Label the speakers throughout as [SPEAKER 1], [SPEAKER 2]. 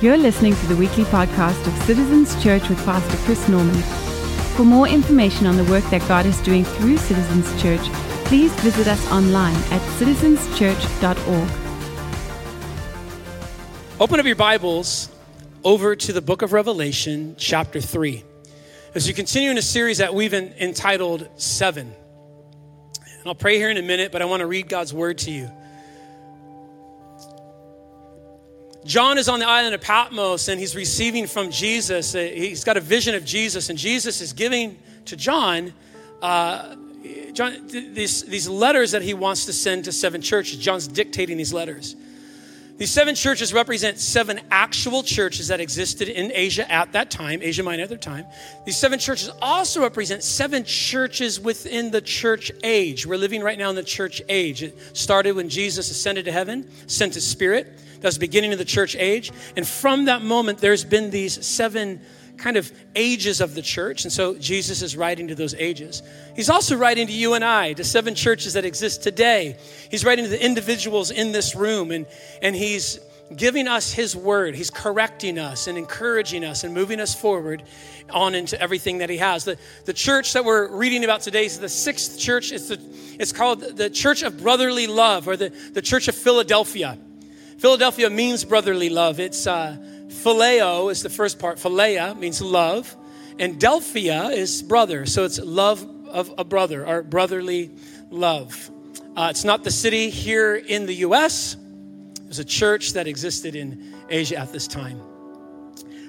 [SPEAKER 1] You're listening to the weekly podcast of Citizens Church with Pastor Chris Norman. For more information on the work that God is doing through Citizens Church, please visit us online at citizenschurch.org.
[SPEAKER 2] Open up your Bibles over to the book of Revelation, chapter 3. As you continue in a series that we've entitled Seven. And I'll pray here in a minute, but I want to read God's word to you. John is on the island of Patmos and he's receiving from Jesus. Uh, he's got a vision of Jesus, and Jesus is giving to John, uh, John these, these letters that he wants to send to seven churches. John's dictating these letters. These seven churches represent seven actual churches that existed in Asia at that time, Asia Minor at that time. These seven churches also represent seven churches within the church age. We're living right now in the church age. It started when Jesus ascended to heaven, sent his spirit. That was the beginning of the church age. And from that moment, there's been these seven kind of ages of the church. And so Jesus is writing to those ages. He's also writing to you and I, to seven churches that exist today. He's writing to the individuals in this room, and, and he's giving us his word. He's correcting us and encouraging us and moving us forward on into everything that he has. The, the church that we're reading about today is the sixth church. It's, the, it's called the Church of Brotherly Love or the, the Church of Philadelphia. Philadelphia means brotherly love. It's uh, phileo is the first part. Phileia means love, and Delphia is brother. So it's love of a brother or brotherly love. Uh, it's not the city here in the U.S. It was a church that existed in Asia at this time.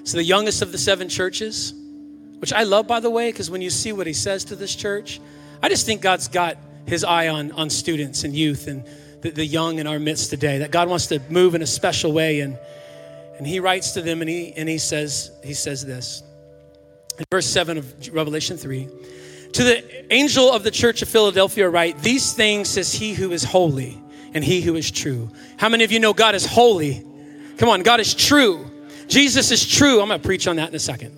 [SPEAKER 2] So the youngest of the seven churches, which I love, by the way, because when you see what he says to this church, I just think God's got his eye on on students and youth and the, the young in our midst today, that God wants to move in a special way. And, and he writes to them and he, and he, says, he says this in verse 7 of Revelation 3 To the angel of the church of Philadelphia, write, These things says he who is holy and he who is true. How many of you know God is holy? Come on, God is true. Jesus is true. I'm going to preach on that in a second.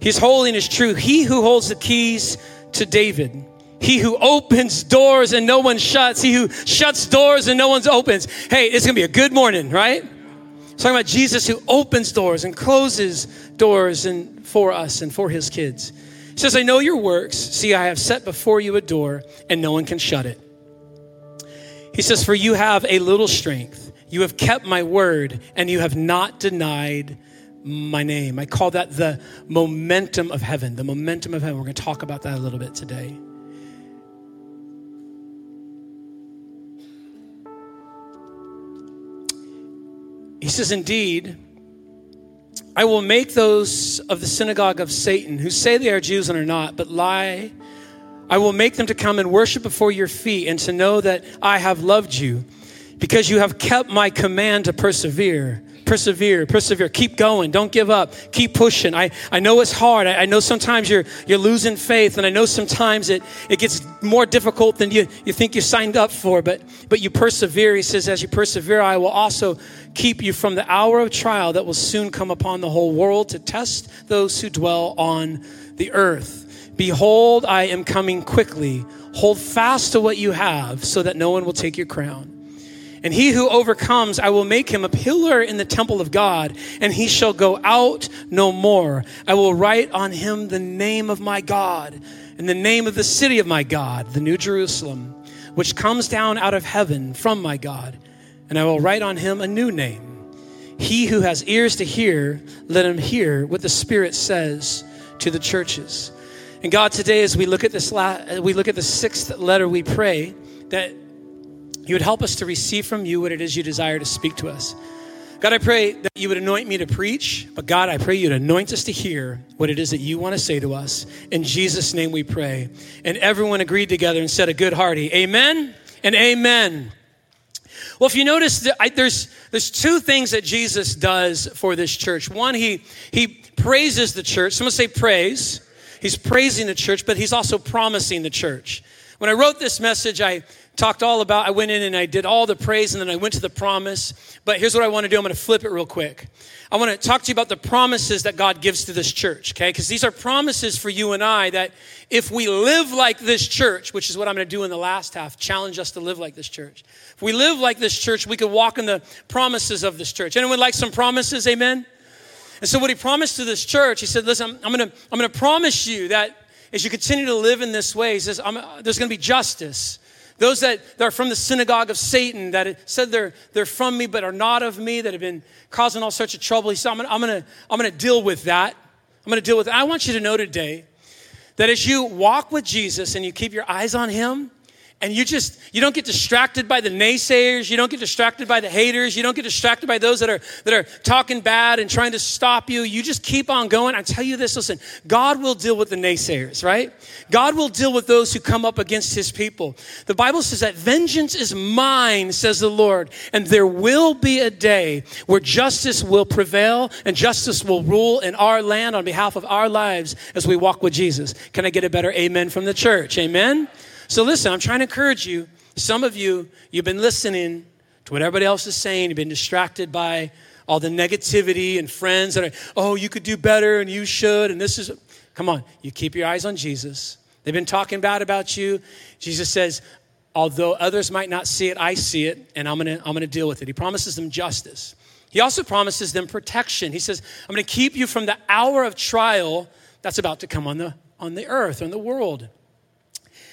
[SPEAKER 2] He's holy and is true. He who holds the keys to David he who opens doors and no one shuts. He who shuts doors and no one opens. Hey, it's going to be a good morning, right? It's talking about Jesus who opens doors and closes doors and for us and for his kids. He says, I know your works. See, I have set before you a door and no one can shut it. He says, For you have a little strength. You have kept my word and you have not denied my name. I call that the momentum of heaven. The momentum of heaven. We're going to talk about that a little bit today. He says, Indeed, I will make those of the synagogue of Satan who say they are Jews and are not, but lie. I will make them to come and worship before your feet and to know that I have loved you because you have kept my command to persevere persevere, persevere, keep going, don't give up, keep pushing. I, I know it's hard. I, I, know sometimes you're, you're losing faith, and I know sometimes it, it gets more difficult than you, you think you signed up for, but, but you persevere. He says, As you persevere, I will also keep you from the hour of trial that will soon come upon the whole world to test those who dwell on the earth. Behold, I am coming quickly. Hold fast to what you have so that no one will take your crown. And he who overcomes, I will make him a pillar in the temple of God, and he shall go out no more. I will write on him the name of my God, and the name of the city of my God, the New Jerusalem, which comes down out of heaven from my God. And I will write on him a new name. He who has ears to hear, let him hear what the Spirit says to the churches. And God, today, as we look at this, la- we look at the sixth letter, we pray that you would help us to receive from you what it is you desire to speak to us. God, I pray that you would anoint me to preach, but God, I pray you'd anoint us to hear what it is that you want to say to us. In Jesus' name we pray. And everyone agreed together and said a good hearty amen and amen. Well, if you notice, there's, there's two things that Jesus does for this church. One, he, he praises the church. Someone say praise. He's praising the church, but he's also promising the church. When I wrote this message, I talked all about, I went in and I did all the praise and then I went to the promise. But here's what I want to do I'm going to flip it real quick. I want to talk to you about the promises that God gives to this church, okay? Because these are promises for you and I that if we live like this church, which is what I'm going to do in the last half, challenge us to live like this church. If we live like this church, we could walk in the promises of this church. Anyone like some promises? Amen? And so what he promised to this church, he said, listen, I'm, I'm going to I'm going to promise you that as you continue to live in this way, he says, uh, there's going to be justice. Those that, that are from the synagogue of Satan, that said they're, they're from me but are not of me, that have been causing all sorts of trouble. He said, I'm gonna, I'm gonna, I'm gonna deal with that. I'm gonna deal with it. I want you to know today that as you walk with Jesus and you keep your eyes on him, and you just you don't get distracted by the naysayers. You don't get distracted by the haters. You don't get distracted by those that are that are talking bad and trying to stop you. You just keep on going. I tell you this listen god will deal with the naysayers right? God will deal with those who come up against his people. The bible says that vengeance is mine says the lord and there will be a day where justice will prevail and justice will rule in our land on behalf of our lives as we walk with jesus. Can i get a better amen from the church? Amen so listen, I'm trying to encourage you. Some of you, you've been listening to what everybody else is saying. You've been distracted by all the negativity and friends that are, oh, you could do better and you should. And this is, come on, you keep your eyes on Jesus. They've been talking bad about you. Jesus says, although others might not see it, I see it, and I'm gonna, I'm gonna deal with it. He promises them justice. He also promises them protection. He says, I'm gonna keep you from the hour of trial that's about to come on the, on the earth, on the world.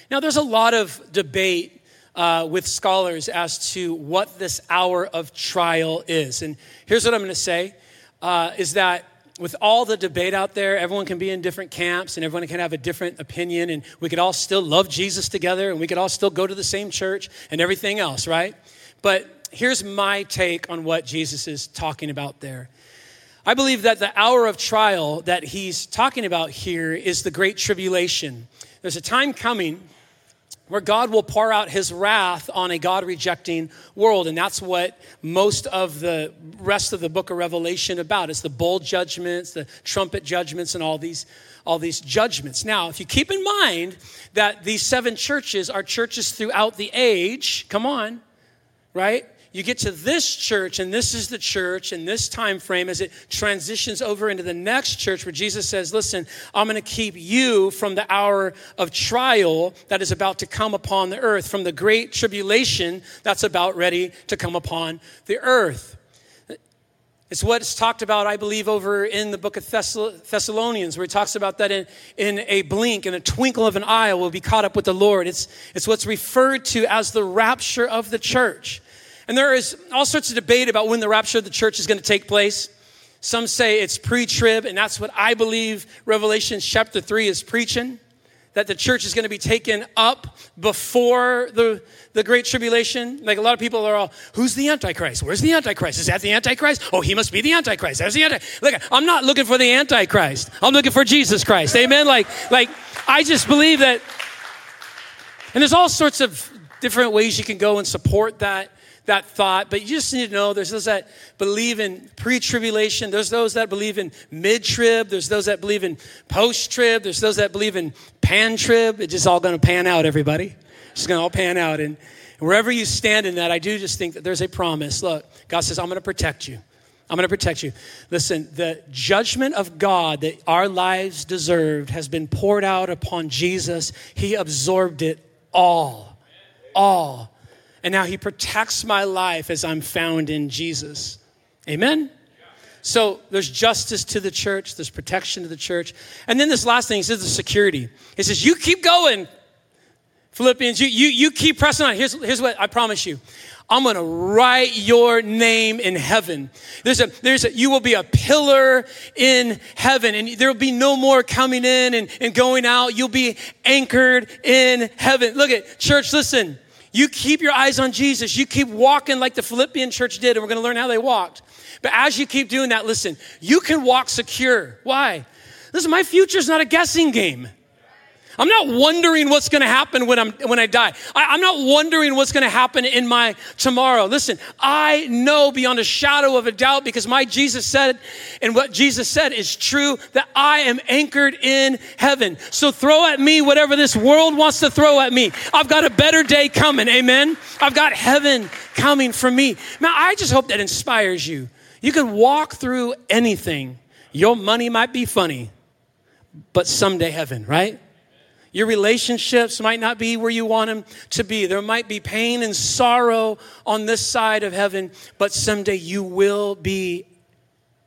[SPEAKER 2] Now, there's a lot of debate uh, with scholars as to what this hour of trial is. And here's what I'm going to say uh, is that with all the debate out there, everyone can be in different camps and everyone can have a different opinion, and we could all still love Jesus together and we could all still go to the same church and everything else, right? But here's my take on what Jesus is talking about there. I believe that the hour of trial that he's talking about here is the great tribulation. There's a time coming where God will pour out his wrath on a God rejecting world. And that's what most of the rest of the book of Revelation about. It's the bowl judgments, the trumpet judgments, and all these, all these judgments. Now, if you keep in mind that these seven churches are churches throughout the age, come on, right? You get to this church and this is the church in this time frame as it transitions over into the next church where jesus says listen i'm going to keep you from the hour of trial that is about to come upon the earth from the great tribulation that's about ready to come upon the earth it's what's talked about, I believe, over in the book of Thessalonians, where he talks about that in, in a blink, in a twinkle of an eye, we'll be caught up with the Lord. It's, it's what's referred to as the rapture of the church. And there is all sorts of debate about when the rapture of the church is going to take place. Some say it's pre trib, and that's what I believe Revelation chapter 3 is preaching that the church is going to be taken up before the, the Great Tribulation. Like a lot of people are all, who's the Antichrist? Where's the Antichrist? Is that the Antichrist? Oh, he must be the Antichrist. That's the Antichrist. Look, I'm not looking for the Antichrist. I'm looking for Jesus Christ. Amen? Like, like I just believe that. And there's all sorts of different ways you can go and support that that thought, but you just need to know there's those that believe in pre tribulation, there's those that believe in mid trib, there's those that believe in post trib, there's those that believe in pan trib. It's just all going to pan out, everybody. It's going to all pan out. And wherever you stand in that, I do just think that there's a promise. Look, God says, I'm going to protect you. I'm going to protect you. Listen, the judgment of God that our lives deserved has been poured out upon Jesus. He absorbed it all. All and now he protects my life as I'm found in Jesus. Amen? So there's justice to the church, there's protection to the church. And then this last thing, he says the security. He says, You keep going, Philippians, you, you, you keep pressing on. Here's, here's what I promise you. I'm going to write your name in heaven. There's a, there's a, you will be a pillar in heaven and there will be no more coming in and, and going out. You'll be anchored in heaven. Look at church, listen. You keep your eyes on Jesus. You keep walking like the Philippian church did, and we're going to learn how they walked. But as you keep doing that, listen, you can walk secure. Why? Listen, my future is not a guessing game. I'm not wondering what's going to happen when, I'm, when I die. I, am not wondering what's going to happen in my tomorrow. Listen, I know beyond a shadow of a doubt because my Jesus said, and what Jesus said is true, that I am anchored in heaven. So throw at me whatever this world wants to throw at me. I've got a better day coming. Amen. I've got heaven coming for me. Now, I just hope that inspires you. You can walk through anything. Your money might be funny, but someday heaven, right? Your relationships might not be where you want them to be. There might be pain and sorrow on this side of heaven, but someday you will be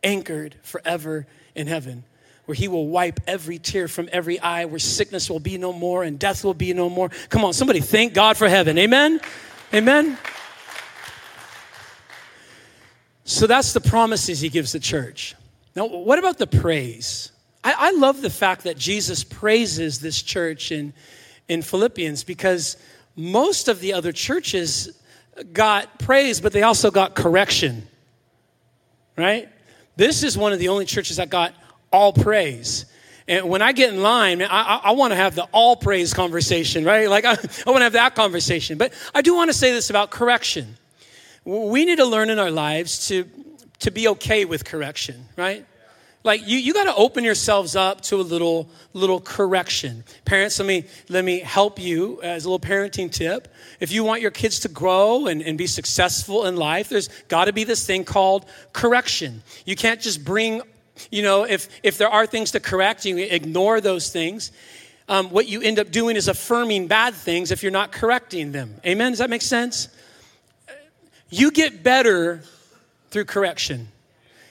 [SPEAKER 2] anchored forever in heaven, where He will wipe every tear from every eye, where sickness will be no more and death will be no more. Come on, somebody thank God for heaven. Amen? Amen? So that's the promises He gives the church. Now, what about the praise? I, I love the fact that Jesus praises this church in, in Philippians because most of the other churches got praise, but they also got correction, right? This is one of the only churches that got all praise. And when I get in line, man, I, I, want to have the all praise conversation, right? Like, I, I want to have that conversation. But I do want to say this about correction. We need to learn in our lives to, to be okay with correction, right? Like you, you got to open yourselves up to a little little correction. Parents let me let me help you as a little parenting tip. If you want your kids to grow and, and be successful in life there's got to be this thing called correction. You can't just bring you know if if there are things to correct you ignore those things. Um, what you end up doing is affirming bad things if you're not correcting them. Amen? Does that make sense? You get better through correction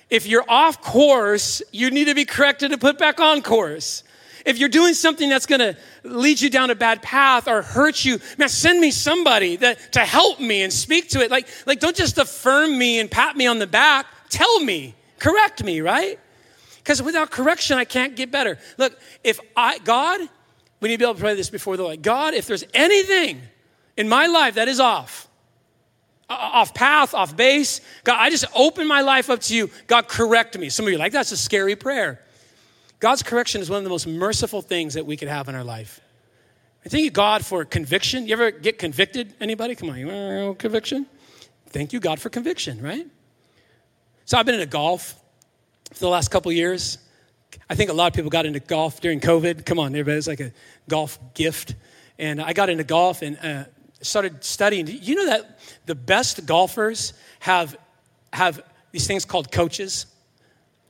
[SPEAKER 2] if you're off course, you need to be corrected and put back on course. If you're doing something that's going to lead you down a bad path or hurt you, man, send me somebody that to help me and speak to it. Like, like don't just affirm me and pat me on the back. Tell me, correct me, right? Because without correction, I can't get better. Look, if I, God, we need to be able to pray this before the Lord. God, if there's anything in my life that is off, off path, off base. God, I just open my life up to you. God, correct me. Some of you like, that's a scary prayer. God's correction is one of the most merciful things that we could have in our life. Thank you, God, for conviction. You ever get convicted? Anybody? Come on, conviction? Thank you, God, for conviction, right? So I've been into golf for the last couple years. I think a lot of people got into golf during COVID. Come on, everybody, it's like a golf gift. And I got into golf, and uh, started studying. You know that the best golfers have have these things called coaches.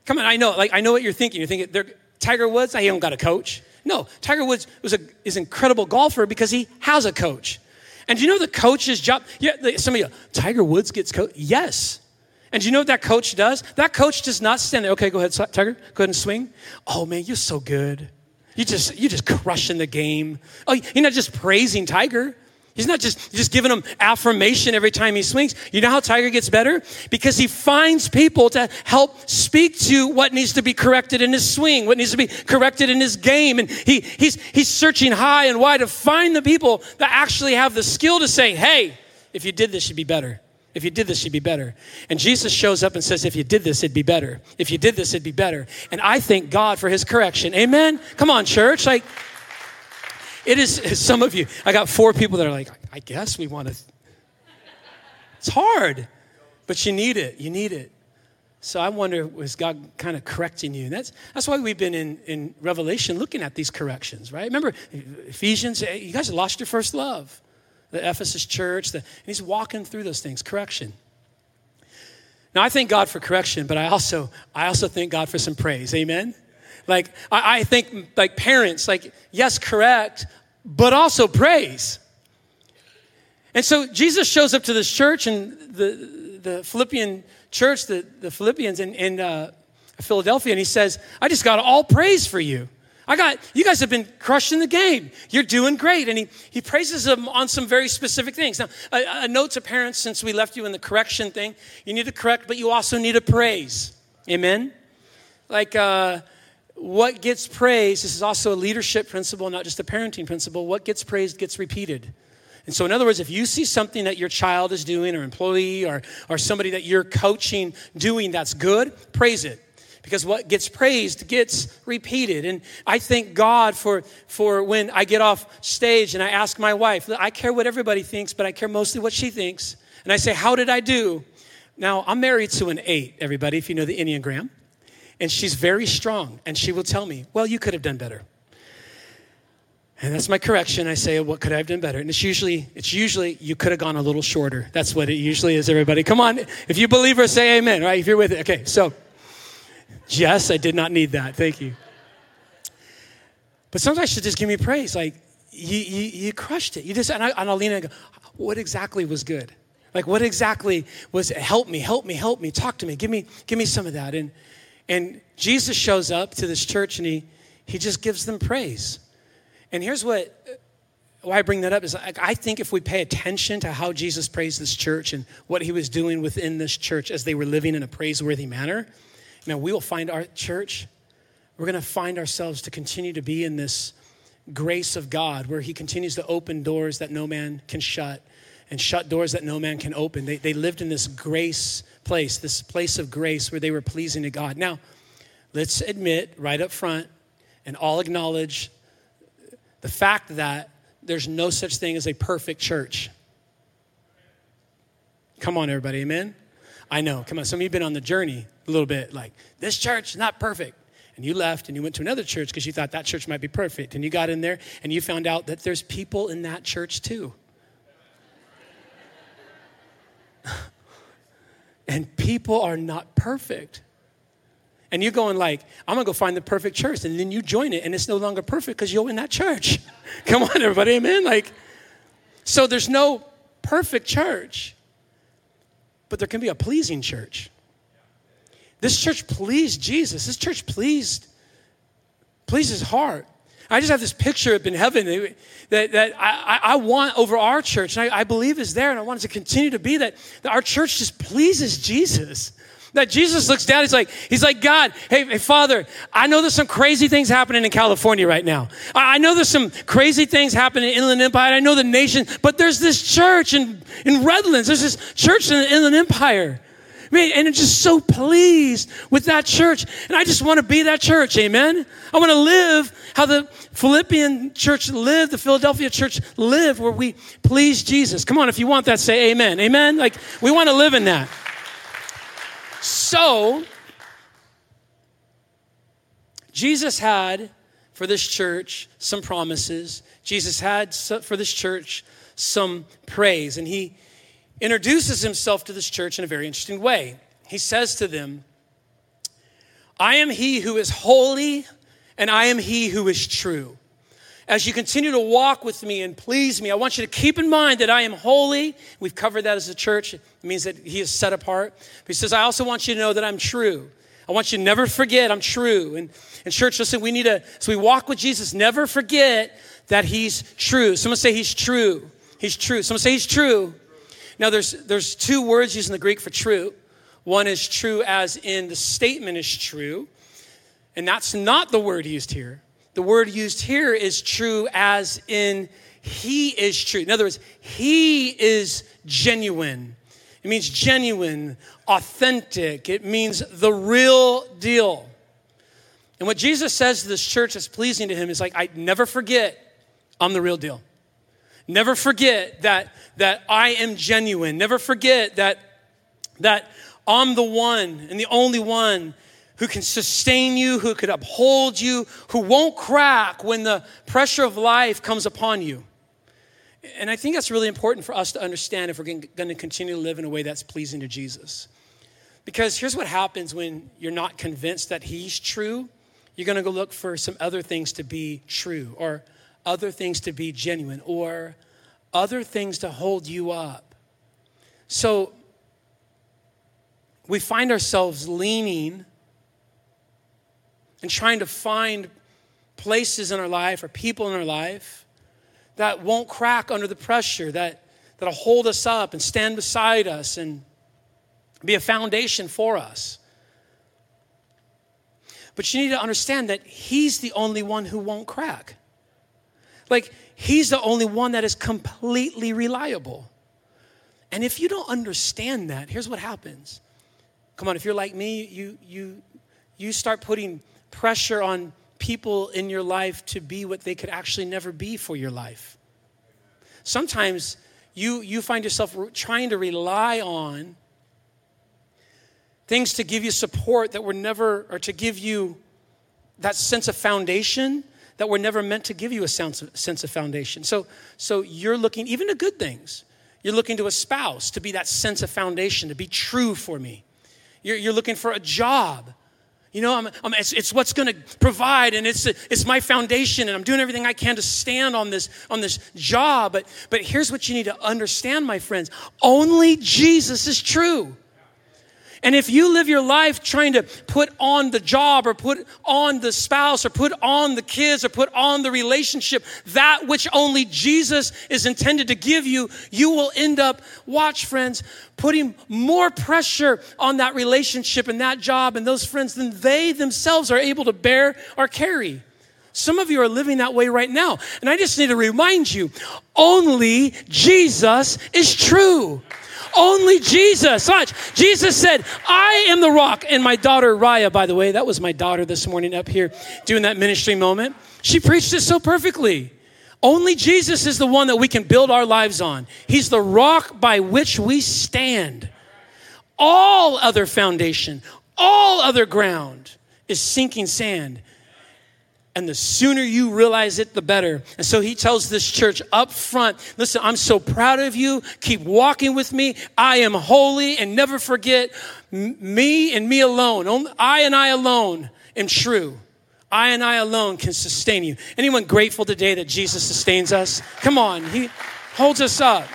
[SPEAKER 2] Come on, I know, like I know what you're thinking. You're thinking Tiger Woods. He don't got a coach. No, Tiger Woods was a is an incredible golfer because he has a coach. And do you know the coach's job? Yeah, some of you, Tiger Woods gets coach. Yes. And do you know what that coach does? That coach does not stand there. Okay, go ahead, Tiger. Go ahead and swing. Oh man, you're so good. You just you just crushing the game. Oh, you're not just praising Tiger. He's not just, just giving them affirmation every time he swings. You know how Tiger gets better? Because he finds people to help speak to what needs to be corrected in his swing, what needs to be corrected in his game. And he, he's, he's searching high and wide to find the people that actually have the skill to say, hey, if you did this, you'd be better. If you did this, you'd be better. And Jesus shows up and says, if you did this, it'd be better. If you did this, it'd be better. And I thank God for his correction. Amen? Come on, church. Like, it is, some of you, I got four people that are like, I guess we want to. It's hard, but you need it. You need it. So I wonder, was God kind of correcting you? And that's, that's why we've been in, in Revelation looking at these corrections, right? Remember, Ephesians, eh, you guys lost your first love. The Ephesus church, the, and he's walking through those things, correction. Now I thank God for correction, but I also I also thank God for some praise. Amen. Like, I, I think, like parents, like, yes, correct, but also praise. And so Jesus shows up to this church and the, the Philippian church, the, the Philippians in, in uh, Philadelphia, and he says, I just got all praise for you. I got, you guys have been crushing the game. You're doing great. And he, he praises them on some very specific things. Now, a, a note to parents since we left you in the correction thing you need to correct, but you also need to praise. Amen? Like, uh, what gets praised, this is also a leadership principle, not just a parenting principle. What gets praised gets repeated. And so, in other words, if you see something that your child is doing, or employee, or, or somebody that you're coaching doing that's good, praise it. because what gets praised gets repeated and i thank god for for when i get off stage and i ask my wife i care what everybody thinks but i care mostly what she thinks and i say how did i do now i'm married to an eight everybody if you know the enneagram and she's very strong and she will tell me well you could have done better and that's my correction. I say, what could I have done better? And it's usually, it's usually, you could have gone a little shorter. That's what it usually is, everybody. Come on. If you believe her, say amen, right? If you're with it. Okay, so, yes, I did not need that. Thank you. But sometimes she'll just give me praise. Like, you, you, you crushed it. You just, and, I, and I'll lean in and go, what exactly was good? Like, what exactly was, help me, help me, help me, talk to me, give me, give me some of that. And, and Jesus shows up to this church and he, he just gives them praise. And here's what why I bring that up is I think if we pay attention to how Jesus praised this church and what he was doing within this church as they were living in a praiseworthy manner, man, we will find our church. We're going to find ourselves to continue to be in this grace of God where he continues to open doors that no man can shut and shut doors that no man can open. They, they lived in this grace place, this place of grace where they were pleasing to God. Now, let's admit right up front and all acknowledge the fact that there's no such thing as a perfect church. Come on, everybody, amen? I know, come on, some of you have been on the journey a little bit, like, this church is not perfect. And you left and you went to another church because you thought that church might be perfect. And you got in there and you found out that there's people in that church too. And people are not perfect. And you're going like i'm gonna go find the perfect church and then you join it and it's no longer perfect because you're in that church. Come on everybody amen? Like so there's no perfect church but there can be a pleasing church. This church pleased jesus. This church pleased pleased his heart I just have this picture up in heaven that, that I, I want over our church, and I, I believe is there, and I want it to continue to be that, that our church just pleases Jesus. That Jesus looks down, he's like, he's like, God, hey, hey, Father, I know there's some crazy things happening in California right now. I, I know there's some crazy things happening in Inland Empire. I know the nation, but there's this church in, in Redlands. There's this church in the Inland Empire. And I'm just so pleased with that church. And I just want to be that church. Amen. I want to live how the Philippian church lived, the Philadelphia church lived, where we please Jesus. Come on, if you want that, say amen. Amen. Like, we want to live in that. So, Jesus had for this church some promises. Jesus had for this church some praise. And he introduces himself to this church in a very interesting way. He says to them, I am he who is holy, and I am he who is true as you continue to walk with me and please me, I want you to keep in mind that I am holy. We've covered that as a church. It means that He is set apart. But He says, I also want you to know that I'm true. I want you to never forget I'm true. And, and church, listen, we need to, so we walk with Jesus, never forget that He's true. Someone say He's true. He's true. Someone say He's true. Now, there's, there's two words used in the Greek for true. One is true as in the statement is true, and that's not the word used here. The word used here is true as in he is true. In other words, he is genuine. It means genuine, authentic. It means the real deal. And what Jesus says to this church that's pleasing to him is like, I never forget I'm the real deal. Never forget that, that I am genuine. Never forget that, that I'm the one and the only one who can sustain you, who could uphold you, who won't crack when the pressure of life comes upon you. And I think that's really important for us to understand if we're going to continue to live in a way that's pleasing to Jesus. Because here's what happens when you're not convinced that He's true. You're going to go look for some other things to be true, or other things to be genuine, or other things to hold you up. So we find ourselves leaning and trying to find places in our life or people in our life that won't crack under the pressure, that, that'll hold us up and stand beside us and be a foundation for us. But you need to understand that He's the only one who won't crack. Like, He's the only one that is completely reliable. And if you don't understand that, here's what happens. Come on, if you're like me, you, you, you start putting pressure on people in your life to be what they could actually never be for your life. Sometimes you, you find yourself trying to rely on things to give you support that were never, or to give you that sense of foundation that were never meant to give you a sense of, sense of foundation. So, so you're looking, even to good things, you're looking to a spouse to be that sense of foundation, to be true for me. You're, you're looking for a job. You know, I'm, I'm, it's, it's what's going to provide, and it's, it's my foundation, and I'm doing everything I can to stand on this, on this job. But, but here's what you need to understand, my friends only Jesus is true. And if you live your life trying to put on the job or put on the spouse or put on the kids or put on the relationship, that which only Jesus is intended to give you, you will end up, watch friends, putting more pressure on that relationship and that job and those friends than they themselves are able to bear or carry. Some of you are living that way right now. And I just need to remind you only Jesus is true. Only Jesus. Watch. Jesus said, I am the rock. And my daughter, Raya, by the way, that was my daughter this morning up here doing that ministry moment. She preached it so perfectly. Only Jesus is the one that we can build our lives on. He's the rock by which we stand. All other foundation, all other ground is sinking sand and the sooner you realize it, the better. And so he tells this church up front listen, I'm so proud of you. Keep walking with me. I am holy and never forget me and me alone. I and I alone am true. I and I alone can sustain you. Anyone grateful today that Jesus sustains us? Come on, he holds us up.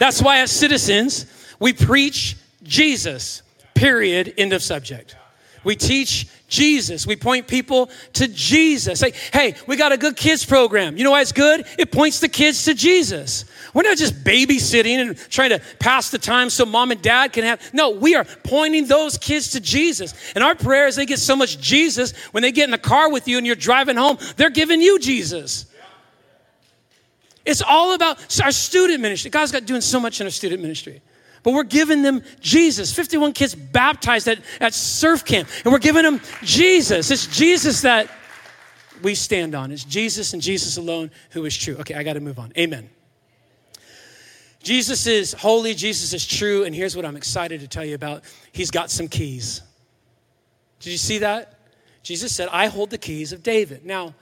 [SPEAKER 2] That's why, as citizens, we preach Jesus, period, end of subject. We teach Jesus. We point people to Jesus. Like, hey, we got a good kids program. You know why it's good? It points the kids to Jesus. We're not just babysitting and trying to pass the time so mom and dad can have. No, we are pointing those kids to Jesus. And our prayer is they get so much Jesus when they get in the car with you and you're driving home, they're giving you Jesus. It's all about our student ministry. God's got doing so much in our student ministry. But we're giving them Jesus. 51 kids baptized at, at surf camp, and we're giving them Jesus. It's Jesus that we stand on. It's Jesus and Jesus alone who is true. Okay, I got to move on. Amen. Jesus is holy, Jesus is true, and here's what I'm excited to tell you about. He's got some keys. Did you see that? Jesus said, I hold the keys of David. Now,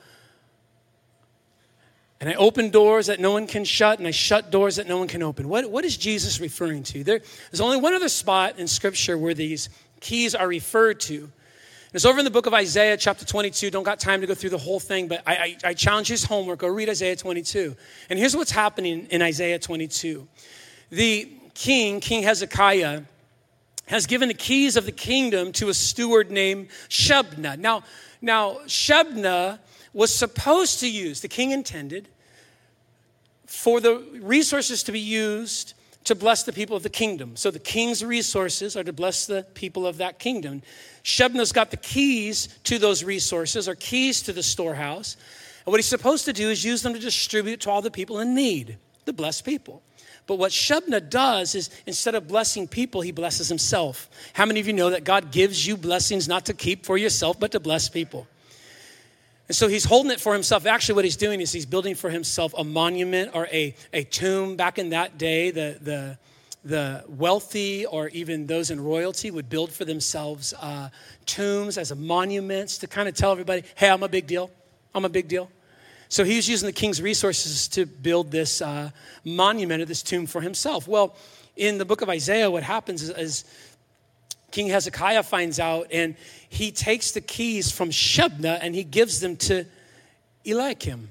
[SPEAKER 2] and I open doors that no one can shut, and I shut doors that no one can open. What, what is Jesus referring to? There, there's only one other spot in Scripture where these keys are referred to. And It's over in the book of Isaiah, chapter 22. Don't got time to go through the whole thing, but I, I, I challenge his homework. Go read Isaiah 22. And here's what's happening in Isaiah 22. The king, King Hezekiah, has given the keys of the kingdom to a steward named Shebna. Now, now Shebna was supposed to use, the king intended, for the resources to be used to bless the people of the kingdom. So the king's resources are to bless the people of that kingdom. Shebna's got the keys to those resources, or keys to the storehouse. And what he's supposed to do is use them to distribute to all the people in need, the blessed people. But what Shebna does is instead of blessing people, he blesses himself. How many of you know that God gives you blessings not to keep for yourself, but to bless people? And so he's holding it for himself. Actually, what he's doing is he's building for himself a monument or a, a tomb. Back in that day, the, the, the wealthy or even those in royalty would build for themselves uh, tombs as monuments to kind of tell everybody, hey, I'm a big deal. I'm a big deal. So he was using the king's resources to build this uh, monument or this tomb for himself. Well, in the book of Isaiah, what happens is, is King Hezekiah finds out and he takes the keys from Shebna and he gives them to Eliakim.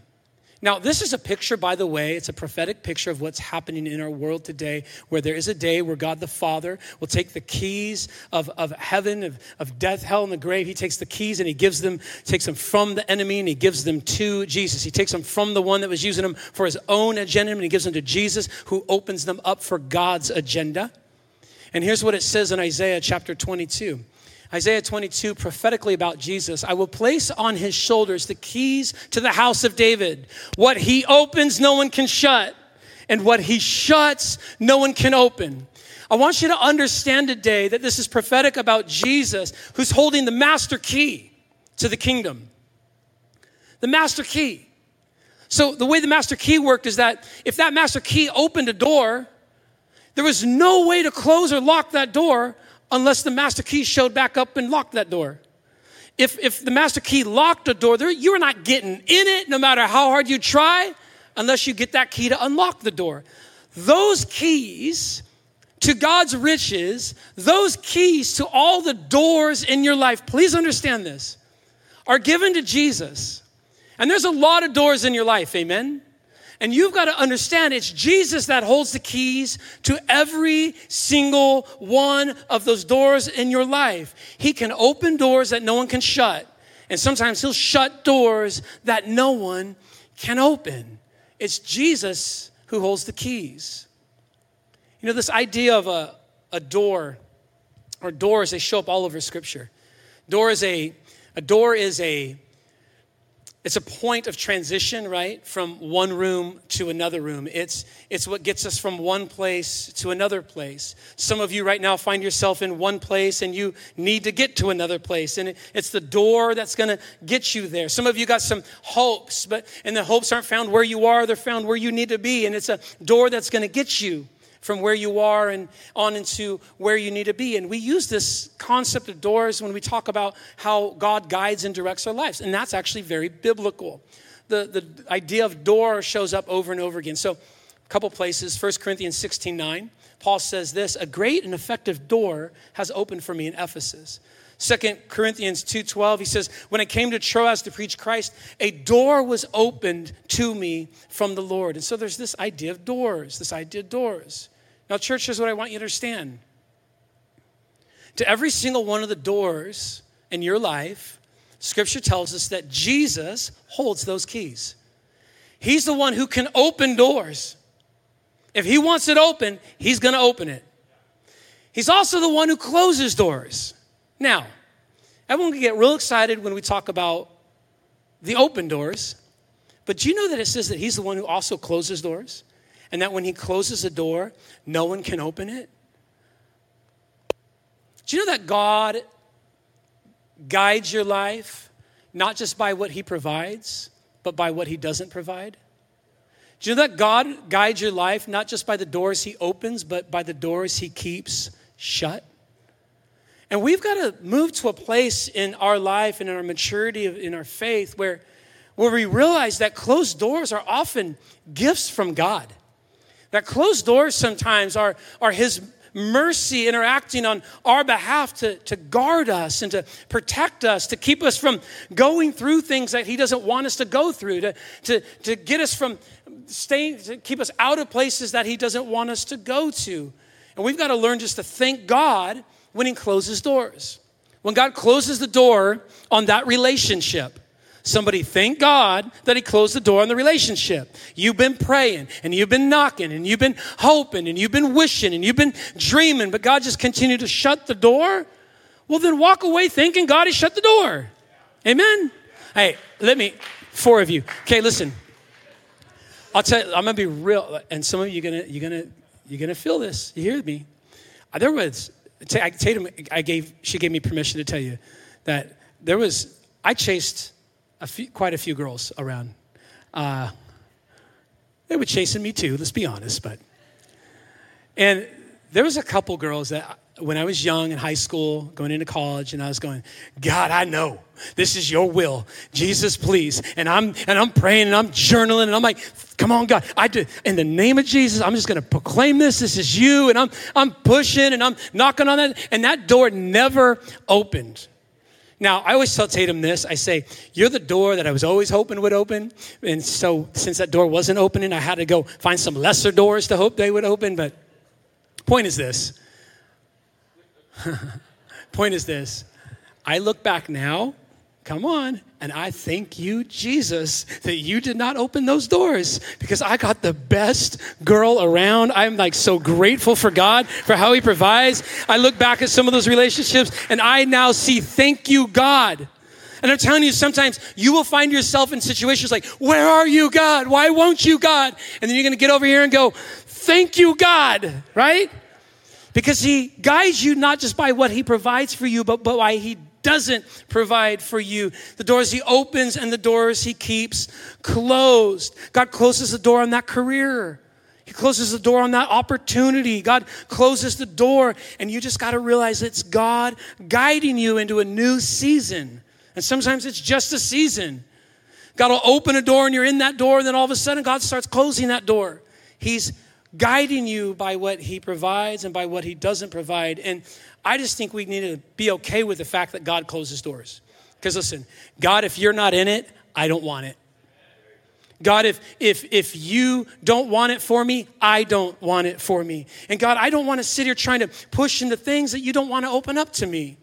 [SPEAKER 2] Now, this is a picture, by the way, it's a prophetic picture of what's happening in our world today, where there is a day where God the Father will take the keys of, of heaven, of, of death, hell, and the grave. He takes the keys and he gives them, takes them from the enemy and he gives them to Jesus. He takes them from the one that was using them for his own agenda and he gives them to Jesus, who opens them up for God's agenda. And here's what it says in Isaiah chapter 22. Isaiah 22, prophetically about Jesus, I will place on his shoulders the keys to the house of David. What he opens, no one can shut, and what he shuts, no one can open. I want you to understand today that this is prophetic about Jesus who's holding the master key to the kingdom. The master key. So, the way the master key worked is that if that master key opened a door, there was no way to close or lock that door unless the master key showed back up and locked that door. If, if the master key locked a door, there, you're not getting in it no matter how hard you try unless you get that key to unlock the door. Those keys to God's riches, those keys to all the doors in your life, please understand this, are given to Jesus. And there's a lot of doors in your life, amen? And you've got to understand it's Jesus that holds the keys to every single one of those doors in your life. He can open doors that no one can shut. And sometimes he'll shut doors that no one can open. It's Jesus who holds the keys. You know, this idea of a, a door, or doors, they show up all over Scripture. Door is a, a door is a it's a point of transition, right? From one room to another room. It's, it's what gets us from one place to another place. Some of you right now find yourself in one place and you need to get to another place. And it's the door that's going to get you there. Some of you got some hopes, but, and the hopes aren't found where you are, they're found where you need to be. And it's a door that's going to get you from where you are and on into where you need to be. And we use this concept of doors when we talk about how God guides and directs our lives. And that's actually very biblical. The, the idea of door shows up over and over again. So, a couple places, 1 Corinthians 16 9, Paul says this A great and effective door has opened for me in Ephesus. 2 Corinthians 2:12 he says when I came to Troas to preach Christ a door was opened to me from the Lord. And so there's this idea of doors, this idea of doors. Now church here's what I want you to understand. To every single one of the doors in your life, scripture tells us that Jesus holds those keys. He's the one who can open doors. If he wants it open, he's going to open it. He's also the one who closes doors. Now, everyone can get real excited when we talk about the open doors, but do you know that it says that He's the one who also closes doors? And that when He closes a door, no one can open it? Do you know that God guides your life not just by what He provides, but by what He doesn't provide? Do you know that God guides your life not just by the doors He opens, but by the doors He keeps shut? And we've got to move to a place in our life and in our maturity in our faith where, where we realize that closed doors are often gifts from God. That closed doors sometimes are, are His mercy interacting on our behalf to, to guard us and to protect us, to keep us from going through things that He doesn't want us to go through, to, to, to get us from staying, to keep us out of places that He doesn't want us to go to. And we've got to learn just to thank God when He closes doors. When God closes the door on that relationship, somebody thank God that He closed the door on the relationship. You've been praying and you've been knocking and you've been hoping and you've been wishing and you've been dreaming, but God just continued to shut the door. Well, then walk away thinking God has shut the door. Amen. Hey, let me, four of you. Okay, listen. I'll tell you, I'm gonna be real, and some of you gonna you're gonna you're gonna feel this. You hear me? There was Tatum, I gave, she gave me permission to tell you that there was, I chased a few, quite a few girls around. Uh, they were chasing me too, let's be honest, but. And there was a couple girls that when I was young in high school, going into college, and I was going, God, I know this is your will. Jesus, please. And I'm and I'm praying and I'm journaling and I'm like, come on, God. I do in the name of Jesus, I'm just gonna proclaim this. This is you. And I'm I'm pushing and I'm knocking on that. And that door never opened. Now, I always tell Tatum this. I say, You're the door that I was always hoping would open. And so, since that door wasn't opening, I had to go find some lesser doors to hope they would open. But, point is this Point is this I look back now, come on, and I thank you, Jesus, that you did not open those doors because I got the best girl around. I'm like so grateful for God for how He provides. I look back at some of those relationships and I now see, thank you, God. And I'm telling you, sometimes you will find yourself in situations like, Where are you, God? Why won't you, God? And then you're going to get over here and go, Thank you, God, right? Because he guides you not just by what he provides for you, but, but why he doesn't provide for you. The doors he opens and the doors he keeps closed. God closes the door on that career. He closes the door on that opportunity. God closes the door, and you just got to realize it's God guiding you into a new season. And sometimes it's just a season. God will open a door and you're in that door, and then all of a sudden God starts closing that door. He's guiding you by what He provides and by what He doesn't provide. And I just think we need to be okay with the fact that God closes doors. Because listen, God, if you're not in it, I don't want it. God, if, if, if you don't want it for me, I don't want it for me. And God, I don't want to sit here trying to push into things that you don't want to open up to me.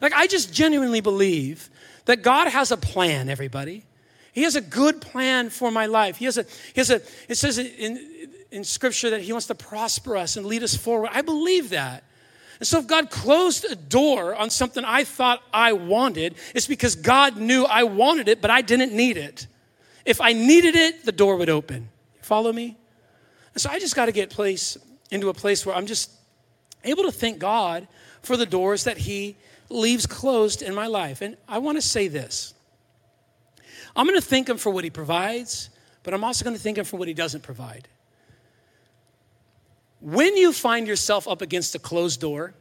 [SPEAKER 2] Like, I just genuinely believe that God has a plan, everybody. He has a good plan for my life. He has a, he has a it says in, in scripture that he wants to prosper us and lead us forward. I believe that. And so if God closed a door on something I thought I wanted, it's because God knew I wanted it, but I didn't need it. If I needed it, the door would open. Follow me? And so I just got to get place into a place where I'm just able to thank God for the doors that he leaves closed in my life. And I want to say this I'm going to thank Him for what He provides, but I'm also going to thank Him for what He doesn't provide. When you find yourself up against a closed door,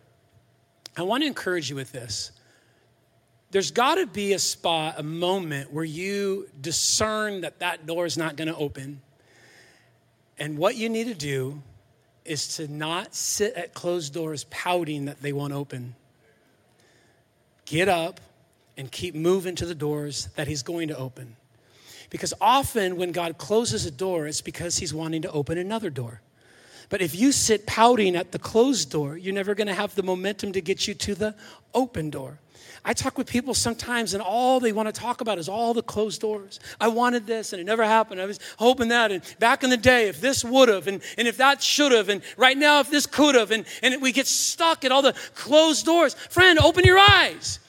[SPEAKER 2] I want to encourage you with this. There's got to be a spot, a moment where you discern that that door is not going to open. And what you need to do is to not sit at closed doors pouting that they won't open get up and keep moving to the doors that He's going to open. Because often when God closes a door, it's because He's wanting to open another door. But if you sit pouting at the closed door, you're never going to have the momentum to get you to the open door. I talk with people sometimes, and all they want to talk about is all the closed doors. I wanted this, and it never happened. I was hoping that. And back in the day, if this would have, and, and if that should have, and right now, if this could have, and, and we get stuck at all the closed doors. Friend, open your eyes.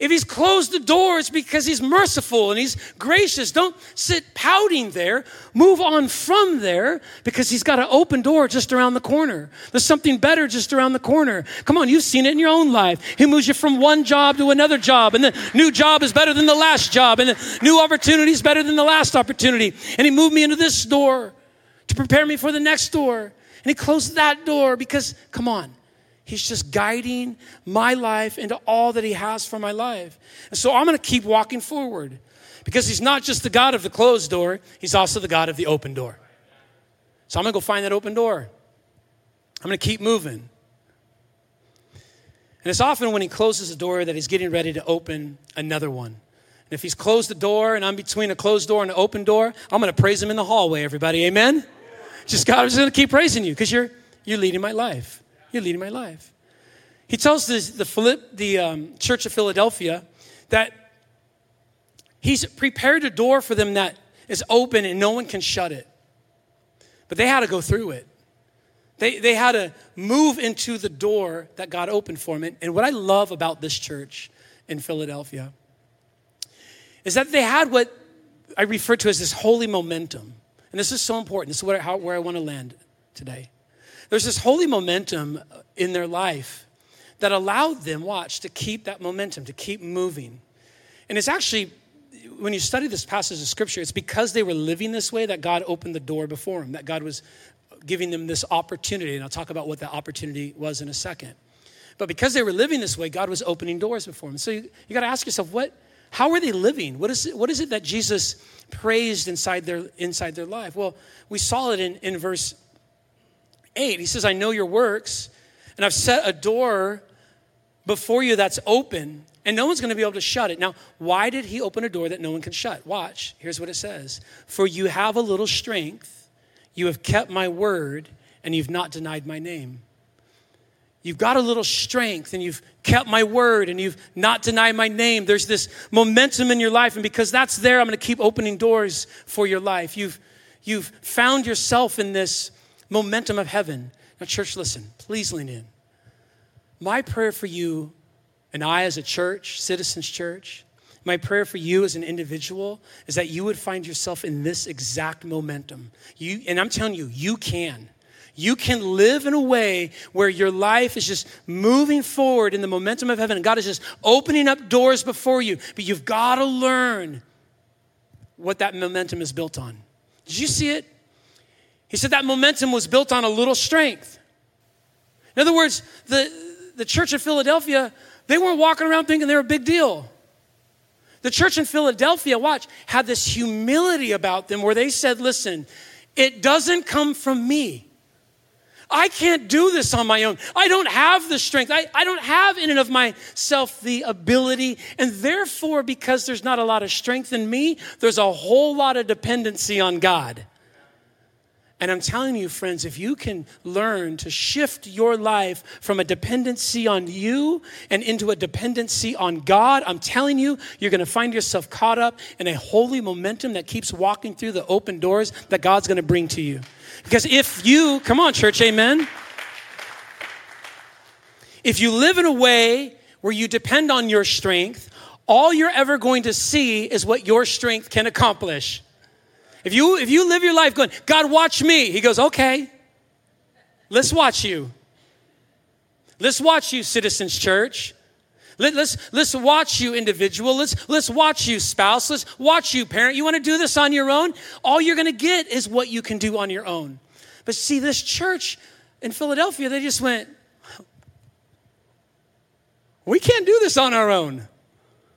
[SPEAKER 2] If he's closed the door, it's because he's merciful and he's gracious, don't sit pouting there. Move on from there because he's got an open door just around the corner. There's something better just around the corner. Come on, you've seen it in your own life. He moves you from one job to another job, and the new job is better than the last job, and the new opportunity is better than the last opportunity. And he moved me into this door to prepare me for the next door. And he closed that door because, come on, He's just guiding my life into all that He has for my life. And so I'm going to keep walking forward because He's not just the God of the closed door, He's also the God of the open door. So I'm going to go find that open door. I'm going to keep moving. And it's often when He closes a door that He's getting ready to open another one. And if He's closed the door and I'm between a closed door and an open door, I'm going to praise Him in the hallway, everybody. Amen? Just God, I'm just going to keep praising you because you're, you're leading my life. You're leading my life. He tells this, the, Philip, the um, church of Philadelphia that he's prepared a door for them that is open and no one can shut it. But they had to go through it. They, they had to move into the door that God opened for them. And what I love about this church in Philadelphia is that they had what I refer to as this holy momentum. And this is so important. This is where, how, where I want to land today. There's this holy momentum in their life that allowed them, watch, to keep that momentum, to keep moving. And it's actually, when you study this passage of scripture, it's because they were living this way that God opened the door before them, that God was giving them this opportunity. And I'll talk about what that opportunity was in a second. But because they were living this way, God was opening doors before them. So you, you got to ask yourself, what, how are they living? What is, it, what is it that Jesus praised inside their, inside their life? Well, we saw it in, in verse 8. He says, I know your works, and I've set a door before you that's open, and no one's going to be able to shut it. Now, why did he open a door that no one can shut? Watch. Here's what it says For you have a little strength, you have kept my word, and you've not denied my name. You've got a little strength and you've kept my word and you've not denied my name. There's this momentum in your life, and because that's there, I'm going to keep opening doors for your life. You've, you've found yourself in this momentum of heaven. Now, church, listen, please lean in. My prayer for you and I, as a church, Citizens Church, my prayer for you as an individual is that you would find yourself in this exact momentum. You, and I'm telling you, you can. You can live in a way where your life is just moving forward in the momentum of heaven and God is just opening up doors before you. But you've got to learn what that momentum is built on. Did you see it? He said that momentum was built on a little strength. In other words, the, the church of Philadelphia, they weren't walking around thinking they were a big deal. The church in Philadelphia, watch, had this humility about them where they said, listen, it doesn't come from me. I can't do this on my own. I don't have the strength. I, I don't have in and of myself the ability. And therefore, because there's not a lot of strength in me, there's a whole lot of dependency on God. And I'm telling you, friends, if you can learn to shift your life from a dependency on you and into a dependency on God, I'm telling you, you're going to find yourself caught up in a holy momentum that keeps walking through the open doors that God's going to bring to you. Because if you, come on, church, amen. If you live in a way where you depend on your strength, all you're ever going to see is what your strength can accomplish. If you if you live your life going, God, watch me, he goes, okay. Let's watch you. Let's watch you, Citizens Church. Let, us let's watch you, individual. Let's let's watch you, spouse. Let's watch you, parent. You want to do this on your own? All you're going to get is what you can do on your own. But see, this church in Philadelphia, they just went, we can't do this on our own.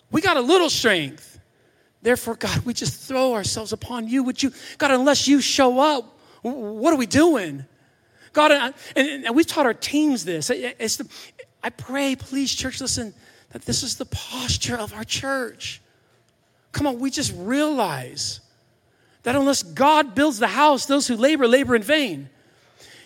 [SPEAKER 2] We got a little strength. Therefore, God, we just throw ourselves upon you. Would you, God, unless you show up, what are we doing? God, and, and, and we've taught our teams this. It's the, I pray, please, church, listen, that this is the posture of our church. Come on, we just realize that unless God builds the house, those who labor, labor in vain.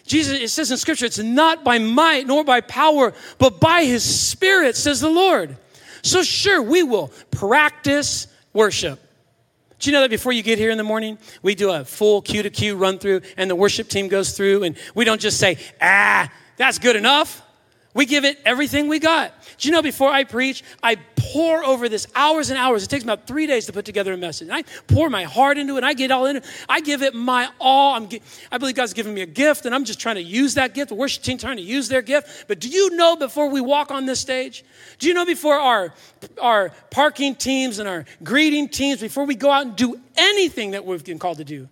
[SPEAKER 2] Jesus, it says in scripture, it's not by might nor by power, but by his spirit, says the Lord. So, sure, we will practice worship. Do you know that before you get here in the morning, we do a full cue to cue run through, and the worship team goes through, and we don't just say, ah, that's good enough. We give it everything we got. Do you know before I preach, I pore over this hours and hours. It takes about three days to put together a message. And I pour my heart into it. I get all in it. I give it my all. I'm, I believe God's given me a gift, and I'm just trying to use that gift. The worship team trying to use their gift. But do you know before we walk on this stage? Do you know before our our parking teams and our greeting teams, before we go out and do anything that we've been called to do?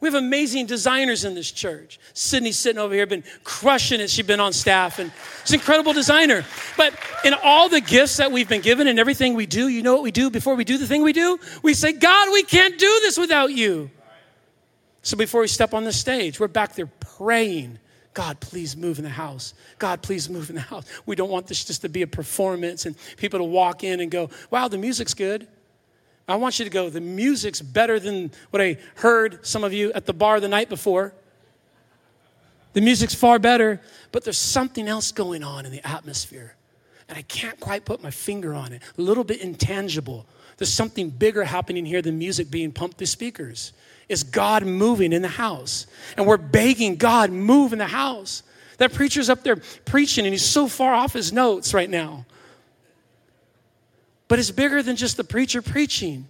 [SPEAKER 2] We have amazing designers in this church. Sydney's sitting over here, been crushing it. She's been on staff, and she's an incredible designer. But in all the gifts that we've been given and everything we do, you know what we do before we do the thing we do? We say, God, we can't do this without you. So before we step on the stage, we're back there praying. God, please move in the house. God, please move in the house. We don't want this just to be a performance and people to walk in and go, wow, the music's good. I want you to go, the music's better than what I heard some of you at the bar the night before. The music's far better, but there's something else going on in the atmosphere. And I can't quite put my finger on it. A little bit intangible. There's something bigger happening here than music being pumped through speakers. Is God moving in the house? And we're begging God, move in the house. That preacher's up there preaching and he's so far off his notes right now. But it's bigger than just the preacher preaching.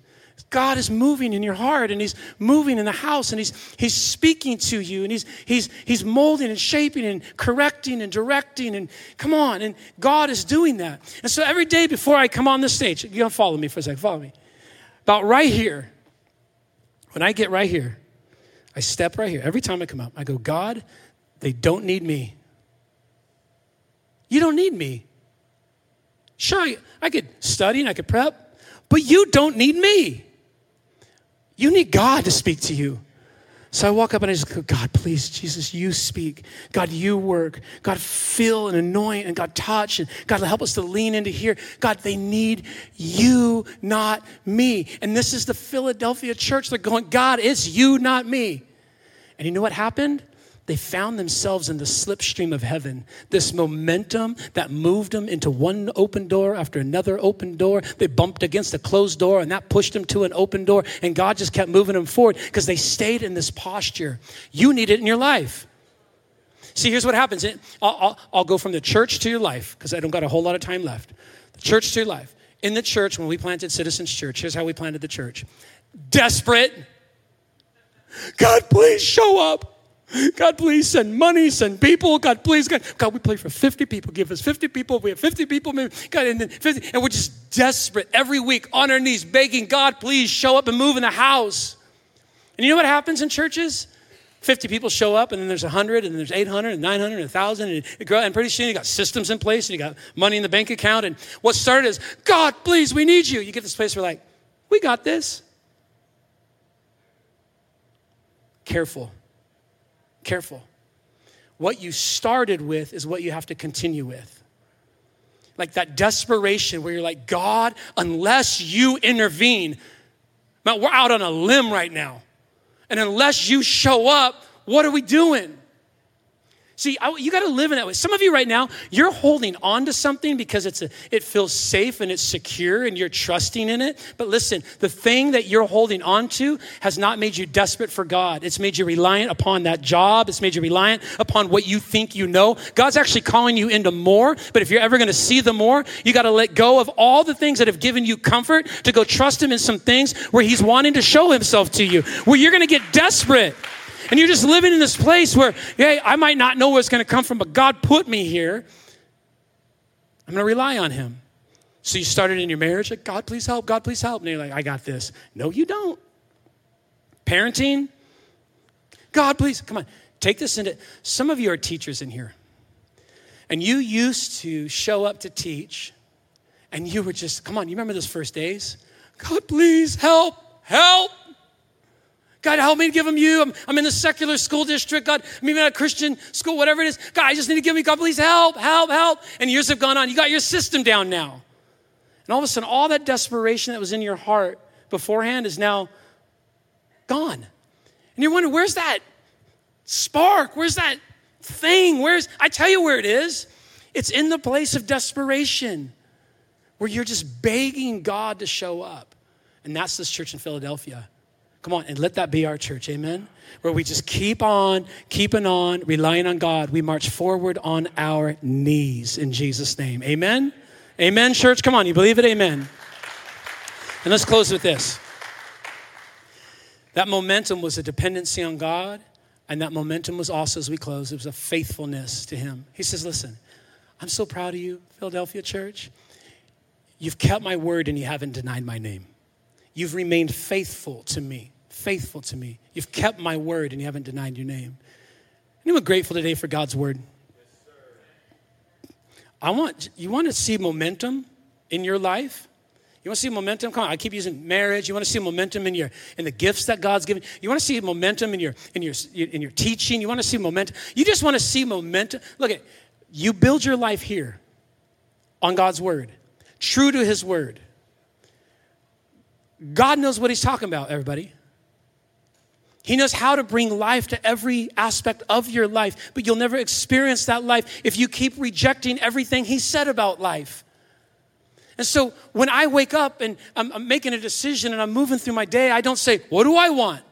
[SPEAKER 2] God is moving in your heart and he's moving in the house and he's he's speaking to you and he's he's he's molding and shaping and correcting and directing and come on and God is doing that. And so every day before I come on the stage, you gotta follow me for a second, follow me. About right here, when I get right here, I step right here. Every time I come up, I go, God, they don't need me. You don't need me. Sure, I, could study and I could prep, but you don't need me. You need God to speak to you. So I walk up and I just go, God, please, Jesus, you speak. God, you work. God, fill and anoint and God, touch. And God, help us to lean into here. God, they need you, not me. And this is the Philadelphia church. They're going, God, it's you, not me. And you know what happened? They found themselves in the slipstream of heaven. This momentum that moved them into one open door after another open door. They bumped against a closed door and that pushed them to an open door. And God just kept moving them forward because they stayed in this posture. You need it in your life. See, here's what happens. I'll, I'll, I'll go from the church to your life because I don't got a whole lot of time left. The church to your life. In the church, when we planted Citizens Church, here's how we planted the church desperate. God, please show up. God, please send money, send people. God, please, God, God, we pray for 50 people. Give us 50 people. We have 50 people, maybe. God, and then 50. And we're just desperate every week on our knees, begging God, please show up and move in the house. And you know what happens in churches? 50 people show up, and then there's 100, and then there's 800, and 900, and 1,000, and, and pretty soon you got systems in place, and you got money in the bank account. And what started is, God, please, we need you. You get this place where, like, we got this. Careful. Careful. What you started with is what you have to continue with. Like that desperation where you're like, God, unless you intervene, man, we're out on a limb right now. And unless you show up, what are we doing? See, I, you got to live in that way. Some of you right now, you're holding on to something because it's a, it feels safe and it's secure and you're trusting in it. But listen, the thing that you're holding on to has not made you desperate for God. It's made you reliant upon that job. It's made you reliant upon what you think you know. God's actually calling you into more. But if you're ever going to see the more, you got to let go of all the things that have given you comfort to go trust Him in some things where He's wanting to show Himself to you, where you're going to get desperate. And you're just living in this place where, hey, I might not know where it's going to come from, but God put me here. I'm going to rely on Him. So you started in your marriage, like, God, please help. God, please help. And you're like, I got this. No, you don't. Parenting, God, please, come on. Take this into, some of you are teachers in here. And you used to show up to teach, and you were just, come on, you remember those first days? God, please help, help. God, help me to give them you. I'm, I'm in the secular school district. God, even at a Christian school, whatever it is. God, I just need to give me, God, please help, help, help. And years have gone on. You got your system down now. And all of a sudden, all that desperation that was in your heart beforehand is now gone. And you're wondering, where's that spark? Where's that thing? Where's, I tell you where it is. It's in the place of desperation where you're just begging God to show up. And that's this church in Philadelphia. Come on, and let that be our church, amen? Where we just keep on, keeping on, relying on God. We march forward on our knees in Jesus' name, amen? Amen, church? Come on, you believe it? Amen. And let's close with this. That momentum was a dependency on God, and that momentum was also, as we close, it was a faithfulness to Him. He says, Listen, I'm so proud of you, Philadelphia church. You've kept my word and you haven't denied my name. You've remained faithful to me, faithful to me. You've kept my word and you haven't denied your name. Anyone grateful today for God's word? I want you want to see momentum in your life. You want to see momentum? Come on, I keep using marriage. You want to see momentum in your in the gifts that God's given. You want to see momentum in your in your in your teaching. You want to see momentum. You just want to see momentum. Look at you build your life here on God's word, true to His word. God knows what He's talking about, everybody. He knows how to bring life to every aspect of your life, but you'll never experience that life if you keep rejecting everything He said about life. And so when I wake up and I'm, I'm, making a decision and I'm moving through my day, I don't say, What do I want?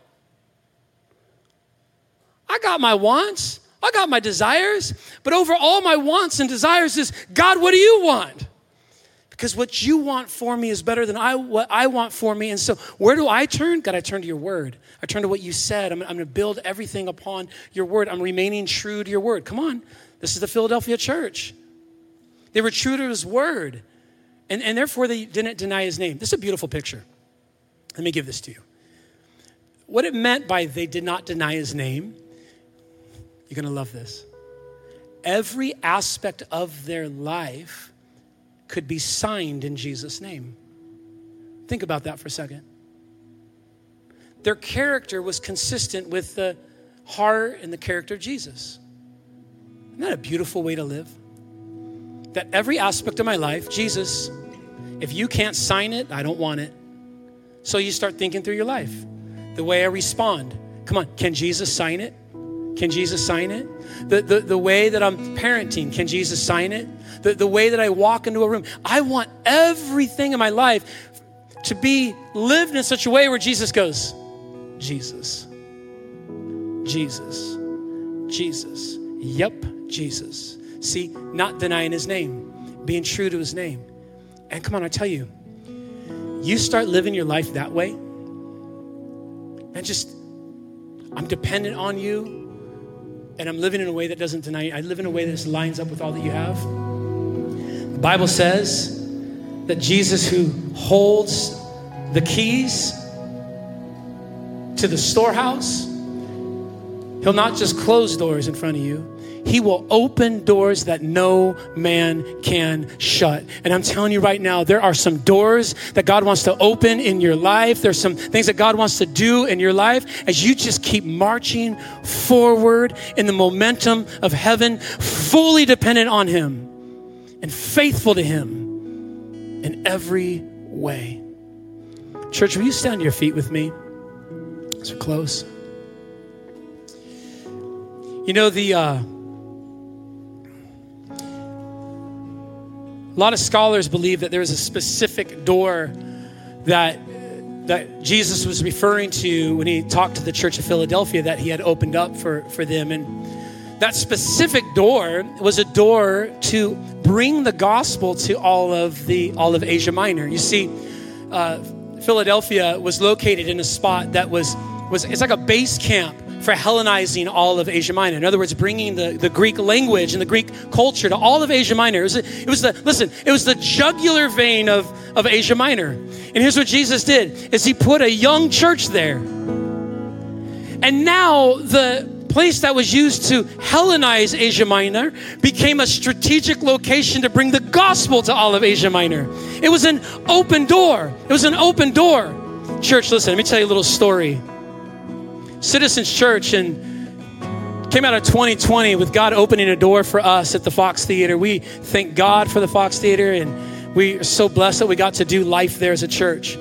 [SPEAKER 2] I got my wants, I got my desires, but over all my wants and desires is, God, what do you want? Because what you want for me is better than I, what I want for me. And so, where do I turn? God, I turn to your word. I turn to what you said. I'm, I'm going to build everything upon your word. I'm remaining true to your word. Come on. This is the Philadelphia church. They were true to his word, and, and therefore they didn't deny his name. This is a beautiful picture. Let me give this to you. What it meant by they did not deny his name, you're going to love this. Every aspect of their life could be signed in Jesus' name. Think about that for a second. Their character was consistent with the heart and the character of Jesus. Isn't that a beautiful way to live? That every aspect of my life, Jesus, if you can't sign it, I don't want it. So you start thinking through your life, the way I respond. Come on, can Jesus sign it? Can Jesus sign it? The, the, the way that I'm parenting, can Jesus sign it? The, the way that I walk into a room. I want everything in my life to be lived in such a way where Jesus goes, Jesus, Jesus, Jesus. Yep, Jesus. See, not denying his name, being true to his name. And come on, I tell you, you start living your life that way, and just, I'm dependent on you. And I'm living in a way that doesn't deny you. I live in a way that lines up with all that you have. The Bible says that Jesus, who holds the keys to the storehouse, he'll not just close doors in front of you, he will open doors that no man can shut. And I'm telling you right now, there are some doors that God wants to open in your life. There's some things that God wants to do in your life as you just keep marching forward in the momentum of heaven, fully dependent on Him and faithful to Him in every way. Church, will you stand to your feet with me we close? You know, the. Uh, A lot of scholars believe that there is a specific door that that Jesus was referring to when he talked to the church of Philadelphia that he had opened up for, for them. And that specific door was a door to bring the gospel to all of the all of Asia Minor. You see, uh, Philadelphia was located in a spot that was was it's like a base camp for Hellenizing all of Asia Minor. In other words, bringing the, the Greek language and the Greek culture to all of Asia Minor. It was, it was the, listen, it was the jugular vein of, of Asia Minor. And here's what Jesus did, is he put a young church there. And now the place that was used to Hellenize Asia Minor became a strategic location to bring the gospel to all of Asia Minor. It was an open door. It was an open door. Church, listen, let me tell you a little story. Citizens Church and came out of 2020 with God opening a door for us at the Fox Theater. We thank God for the Fox Theater and we are so blessed that we got to do life there as a church.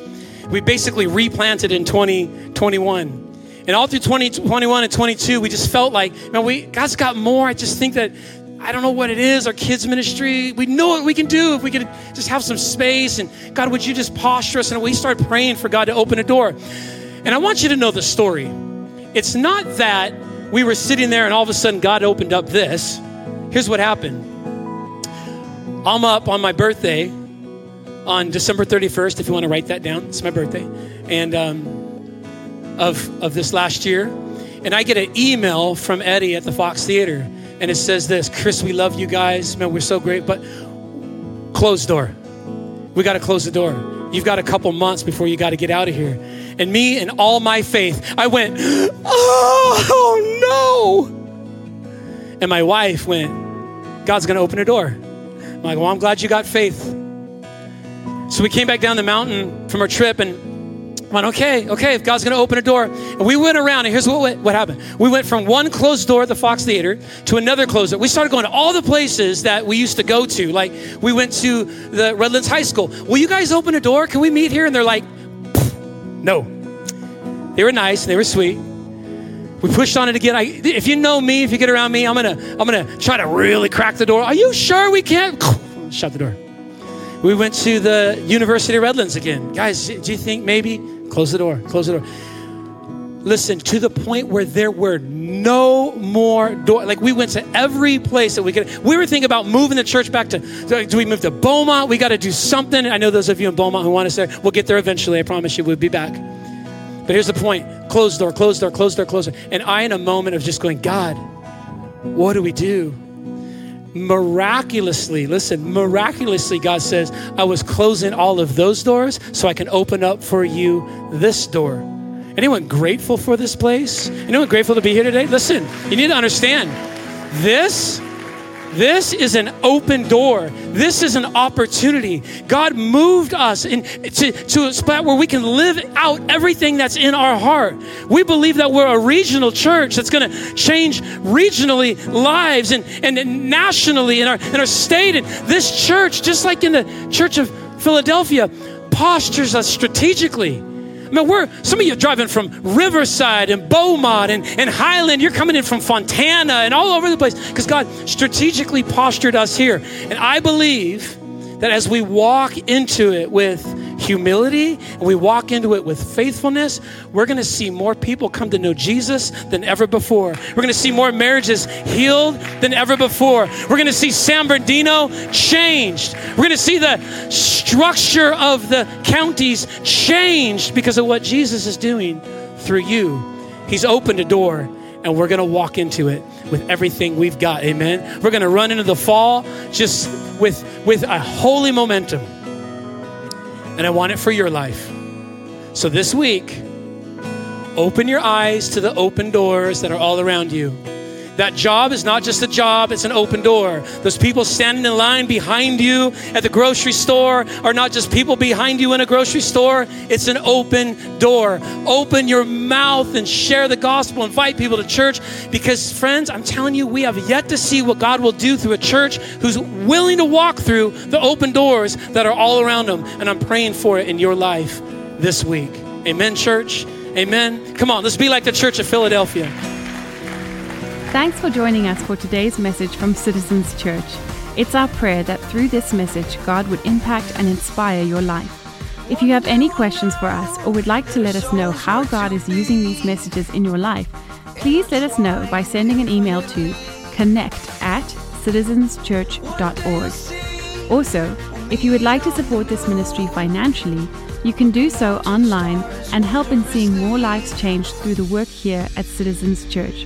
[SPEAKER 2] We basically replanted in 2021. And all through 2021 and 22, we just felt like, man, we God's got more. I just think that I don't know what it is, our kids ministry. We know what we can do if we could just have some space. And God, would you just posture us? And we started praying for God to open a door. And I want you to know the story. It's not that we were sitting there and all of a sudden God opened up this. Here's what happened I'm up on my birthday on December 31st, if you want to write that down. It's my birthday. And um, of, of this last year. And I get an email from Eddie at the Fox Theater. And it says this Chris, we love you guys. Man, we're so great. But closed door. We got to close the door. You've got a couple months before you got to get out of here. And me and all my faith, I went, oh, no. And my wife went, God's going to open a door. I'm like, well, I'm glad you got faith. So we came back down the mountain from our trip and went, okay, okay, if God's going to open a door. And we went around, and here's what, what happened. We went from one closed door at the Fox Theater to another closed door. We started going to all the places that we used to go to. Like, we went to the Redlands High School. Will you guys open a door? Can we meet here? And they're like, no. They were nice, they were sweet. We pushed on it again. I, if you know me, if you get around me, I'm gonna, I'm gonna try to really crack the door. Are you sure we can't? Shut the door. We went to the University of Redlands again. Guys, do you think maybe? Close the door, close the door. Listen, to the point where there were no more door. Like we went to every place that we could. We were thinking about moving the church back to. Do we move to Beaumont? We got to do something. I know those of you in Beaumont who want us there. We'll get there eventually. I promise you, we'll be back. But here's the point: closed door, closed door, closed door, closed door. And I, in a moment of just going, God, what do we do? Miraculously, listen, miraculously, God says, I was closing all of those doors so I can open up for you this door. Anyone grateful for this place? Anyone grateful to be here today? Listen, you need to understand this this is an open door. This is an opportunity. God moved us in, to, to a spot where we can live out everything that's in our heart. We believe that we're a regional church that's going to change regionally lives and, and nationally in our, in our state. And this church, just like in the Church of Philadelphia, postures us strategically I mean, we're some of you are driving from Riverside and Beaumont and, and Highland. You're coming in from Fontana and all over the place because God strategically postured us here. And I believe that as we walk into it with humility and we walk into it with faithfulness, we're going to see more people come to know Jesus than ever before. We're going to see more marriages healed than ever before. We're going to see San Bernardino changed. We're going to see the structure of the counties changed because of what Jesus is doing through you. He's opened a door and we're going to walk into it with everything we've got. Amen. We're going to run into the fall just with with a holy momentum. And I want it for your life. So this week, open your eyes to the open doors that are all around you. That job is not just a job, it's an open door. Those people standing in line behind you at the grocery store are not just people behind you in a grocery store, it's an open door. Open your mouth and share the gospel, invite people to church because, friends, I'm telling you, we have yet to see what God will do through a church who's willing to walk through the open doors that are all around them. And I'm praying for it in your life this week. Amen, church. Amen. Come on, let's be like the church of Philadelphia.
[SPEAKER 1] Thanks for joining us for today's message from Citizens Church. It's our prayer that through this message, God would impact and inspire your life. If you have any questions for us or would like to let us know how God is using these messages in your life, please let us know by sending an email to connect at citizenschurch.org. Also, if you would like to support this ministry financially, you can do so online and help in seeing more lives changed through the work here at Citizens Church.